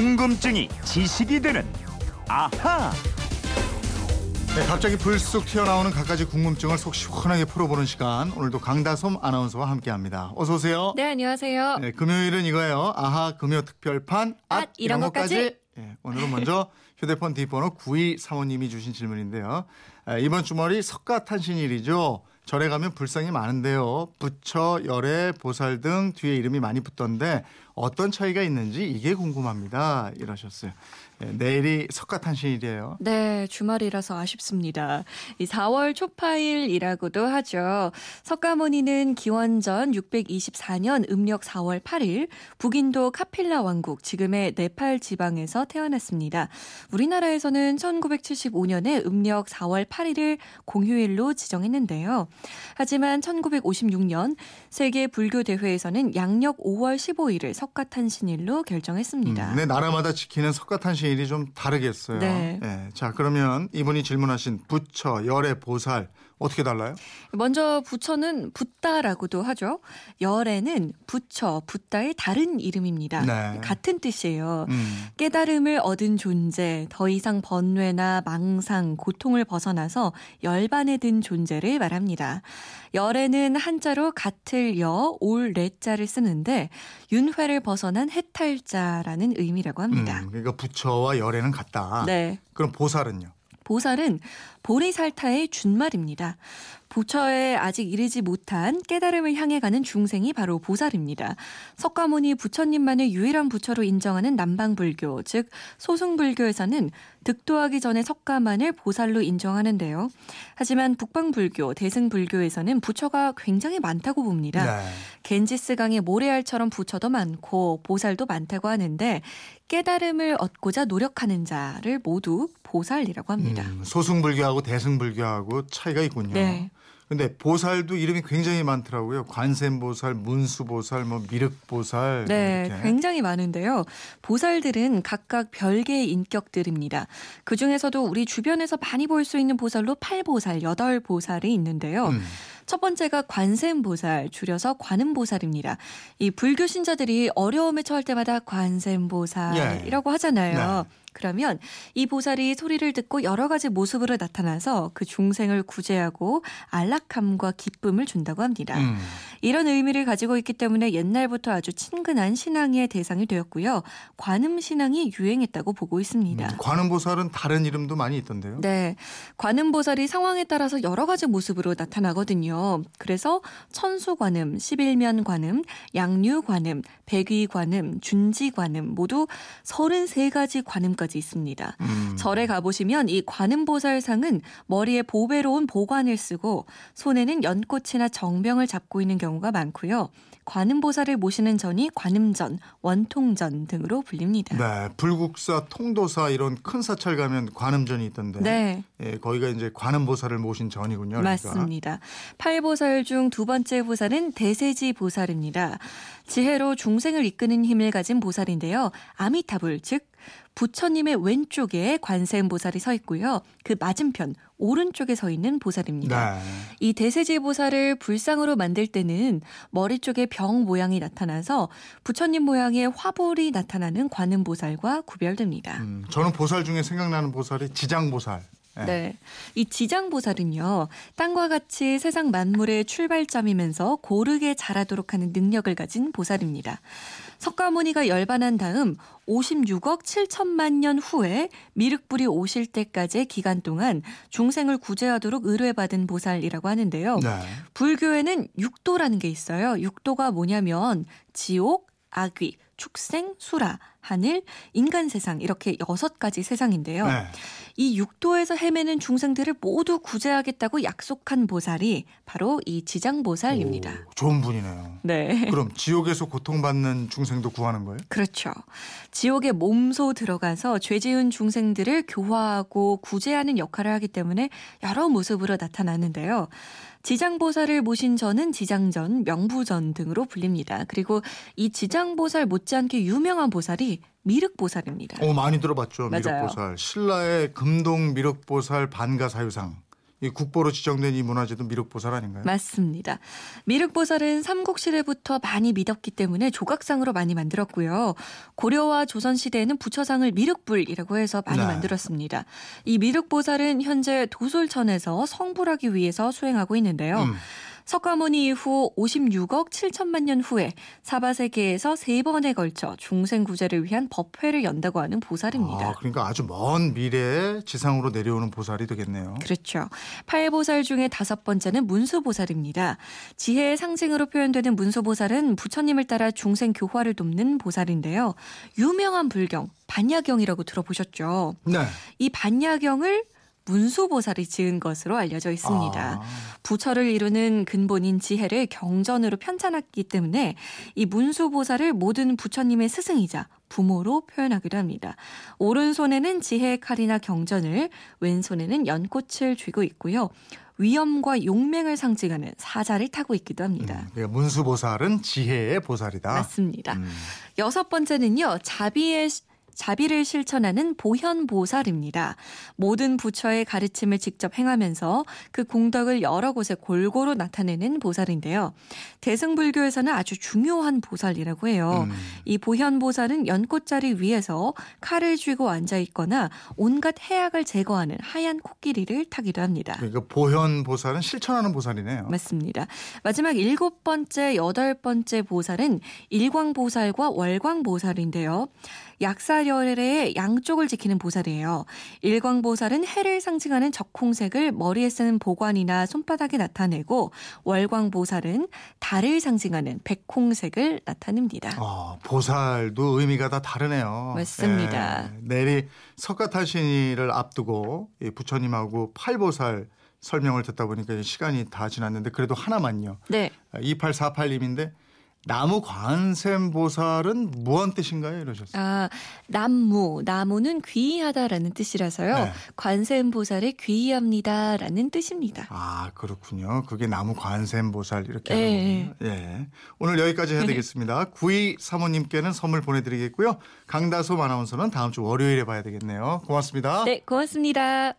궁금증이 지식이 되는 아하. 네, 갑자기 불쑥 튀어나오는 갖가지 궁금증을 속 시원하게 풀어보는 시간. 오늘도 강다솜 아나운서와 함께합니다. 어서 오세요. 네, 안녕하세요. 네, 금요일은 이거예요. 아하 금요 특별판 앗, 앗, 이런 것까지. 네, 오늘은 먼저 휴대폰 뒷번호 9235님이 주신 질문인데요. 아, 이번 주말이 석가탄신일이죠. 절에 가면 불상이 많은데요. 부처, 열애, 보살 등 뒤에 이름이 많이 붙던데 어떤 차이가 있는지 이게 궁금합니다. 이러셨어요. 네, 내일이 석가탄신일이에요. 네, 주말이라서 아쉽습니다. 이 4월 초파일이라고도 하죠. 석가모니는 기원전 624년 음력 4월 8일 북인도 카필라 왕국, 지금의 네팔 지방에서 태어났습니다. 우리나라에서는 1975년에 음력 4월 8일을 공휴일로 지정했는데요. 하지만 1956년 세계 불교 대회에서는 양력 5월 15일을 석 가탄신일로 결정했습니다. 음, 네, 나라마다 지키는 석가탄신일이 좀 다르겠어요. 네. 네, 자, 그러면 이분이 질문하신 부처, 열애, 보살 어떻게 달라요? 먼저 부처는 붓다라고도 하죠. 열애는 부처, 붓다의 다른 이름입니다. 네. 같은 뜻이에요. 음, 깨달음을 얻은 존재, 더 이상 번뇌나 망상, 고통을 벗어나서 열반에 든 존재를 말합니다. 열에는 한자로 같을 여, 올, 레자를 쓰는데 윤회를 벗어난 해탈자라는 의미라고 합니다. 음, 그러니까 부처와 열애는 같다. 네. 그럼 보살은요? 보살은 보리살타의 준말입니다. 부처에 아직 이르지 못한 깨달음을 향해 가는 중생이 바로 보살입니다. 석가모니 부처님만을 유일한 부처로 인정하는 남방불교, 즉 소승불교에서는 득도하기 전에 석가만을 보살로 인정하는데요. 하지만 북방불교, 대승불교에서는 부처가 굉장히 많다고 봅니다. 네. 겐지스강의 모래알처럼 부처도 많고 보살도 많다고 하는데 깨달음을 얻고자 노력하는 자를 모두 보살이라고 합니다. 음, 소승불교 하고 대승불교하고 차이가 있군요. 네. 근데 보살도 이름이 굉장히 많더라고요. 관세음보살, 문수보살, 뭐 미륵보살. 네, 이렇게. 굉장히 많은데요. 보살들은 각각 별개의 인격들입니다. 그 중에서도 우리 주변에서 많이 볼 수 있는 보살로 팔보살, 여덟보살이 있는데요. 음, 첫 번째가 관세음보살, 줄여서 관음보살입니다. 이 불교 신자들이 어려움에 처할 때마다 관세음보살이라고 하잖아요. 네. 그러면 이 보살이 소리를 듣고 여러 가지 모습으로 나타나서 그 중생을 구제하고 안락함과 기쁨을 준다고 합니다. 음. 이런 의미를 가지고 있기 때문에 옛날부터 아주 친근한 신앙의 대상이 되었고요. 관음 신앙이 유행했다고 보고 있습니다. 음, 관음 보살은 다른 이름도 많이 있던데요. 네. 관음 보살이 상황에 따라서 여러 가지 모습으로 나타나거든요. 그래서 천수 관음, 십일면 관음, 양류 관음, 백위 관음, 준지 관음 모두 33가지 관음 까지 있습니다. 음. 절에 가보시면 이 관음보살상은 머리에 보배로운 보관을 쓰고 손에는 연꽃이나 정병을 잡고 있는 경우가 많고요. 관음보살을 모시는 전이 관음전, 원통전 등으로 불립니다. 네, 불국사, 통도사 이런 큰 사찰 가면 관음전이 있던데. 네. 예, 거기가 이제 관음보살을 모신 전이군요. 그러니까. 맞습니다. 팔보살 중 두 번째 보살은 대세지 보살입니다. 지혜로 중생을 이끄는 힘을 가진 보살인데요. 아미타불, 즉 부처님의 왼쪽에 관세음 보살이 서 있고요. 그 맞은편 오른쪽에 서 있는 보살입니다. 네. 이 대세지 보살을 불상으로 만들 때는 머리 쪽에 병 모양이 나타나서 부처님 모양의 화불이 나타나는 관음 보살과 구별됩니다. 음, 저는 보살 중에 생각나는 보살이 지장보살. 예. 네. 이 지장보살은요, 땅과 같이 세상 만물의 출발점이면서 고르게 자라도록 하는 능력을 가진 보살입니다. 석가모니가 열반한 다음 56억 7천만 년 후에 미륵불이 오실 때까지의 기간 동안 중생을 구제하도록 의뢰받은 보살이라고 하는데요. 네. 불교에는 육도라는 게 있어요. 육도가 뭐냐면 지옥, 악귀, 축생, 수라, 하늘, 인간 세상 이렇게 여섯 가지 세상인데요. 네. 이 육도에서 헤매는 중생들을 모두 구제하겠다고 약속한 보살이 바로 이 지장보살입니다. 오, 좋은 분이네요. 네. 그럼 지옥에서 고통받는 중생도 구하는 거예요? 그렇죠. 지옥에 몸소 들어가서 죄 지은 중생들을 교화하고 구제하는 역할을 하기 때문에 여러 모습으로 나타나는데요. 지장보살을 모신 전은 지장전, 명부전 등으로 불립니다. 그리고 이 지장보살 못지않게 유명한 보살이 미륵보살입니다. 오 많이 들어봤죠 맞아요. 미륵보살 신라의 금동 미륵보살 반가사유상 이 국보로 지정된 이 문화재도 미륵보살 아닌가요? 맞습니다. 미륵보살은 삼국시대부터 많이 믿었기 때문에 조각상으로 많이 만들었고요. 고려와 조선시대에는 부처상을 미륵불이라고 해서 많이 네. 만들었습니다. 이 미륵보살은 현재 도솔천에서 성불하기 위해서 수행하고 있는데요. 음. 석가모니 이후 56억 7천만 년 후에 사바세계에서 세 번에 걸쳐 중생 구제를 위한 법회를 연다고 하는 보살입니다. 아, 그러니까 아주 먼 미래에 지상으로 내려오는 보살이 되겠네요. 그렇죠. 팔보살 중에 다섯 번째는 문수보살입니다. 지혜의 상징으로 표현되는 문수보살은 부처님을 따라 중생 교화를 돕는 보살인데요. 유명한 불경 반야경이라고 들어보셨죠? 네. 이 반야경을 문수보살이 지은 것으로 알려져 있습니다. 아, 부처를 이루는 근본인 지혜를 경전으로 편찬했기 때문에 이 문수보살을 모든 부처님의 스승이자 부모로 표현하기도 합니다. 오른손에는 지혜의 칼이나 경전을, 왼손에는 연꽃을 쥐고 있고요. 위엄과 용맹을 상징하는 사자를 타고 있기도 합니다. 음, 그러니까 문수보살은 지혜의 보살이다. 맞습니다. 음. 여섯 번째는요, 자비의 자비를 실천하는 보현보살입니다. 모든 부처의 가르침을 직접 행하면서 그 공덕을 여러 곳에 골고루 나타내는 보살인데요. 대승불교에서는 아주 중요한 보살이라고 해요. 음. 이 보현보살은 연꽃자리 위에서 칼을 쥐고 앉아 있거나 온갖 해악을 제거하는 하얀 코끼리를 타기도 합니다. 그러니까 보현 보살은 실천하는 보살이네요. 맞습니다. 마지막 일곱 번째, 여덟 번째 보살은 일광보살과 월광보살인데요. 약사 열의 양쪽을 지키는 보살이에요. 일광 보살은 해를 상징하는 적홍색을 머리에 쓰는 보관이나 손바닥에 나타내고 월광 보살은 달을 상징하는 백홍색을 나타냅니다. 어, 보살도 의미가 다 다르네요. 맞습니다. 예, 내일이 석가탄신일을 앞두고 이 부처님하고 팔보살 설명을 듣다 보니까 시간이 다 지났는데 그래도 하나만요. 네. 2848님인데 나무 관샘 보살은 무언 뜻인가요? 이러셨어요. 아, 남무. 나무는 귀하다라는 뜻이라서요. 네. 관세음보살의 귀합니다라는 뜻입니다. 아 그렇군요. 그게 나무 관샘 보살 이렇게 예, 하는 거군요. 예. 오늘 여기까지 해야 되겠습니다. 구이 사모님께는 선물 보내 드리겠고요. 강다솜 아나운서는 다음 주 월요일에 봐야 되겠네요. 고맙습니다. 네, 고맙습니다.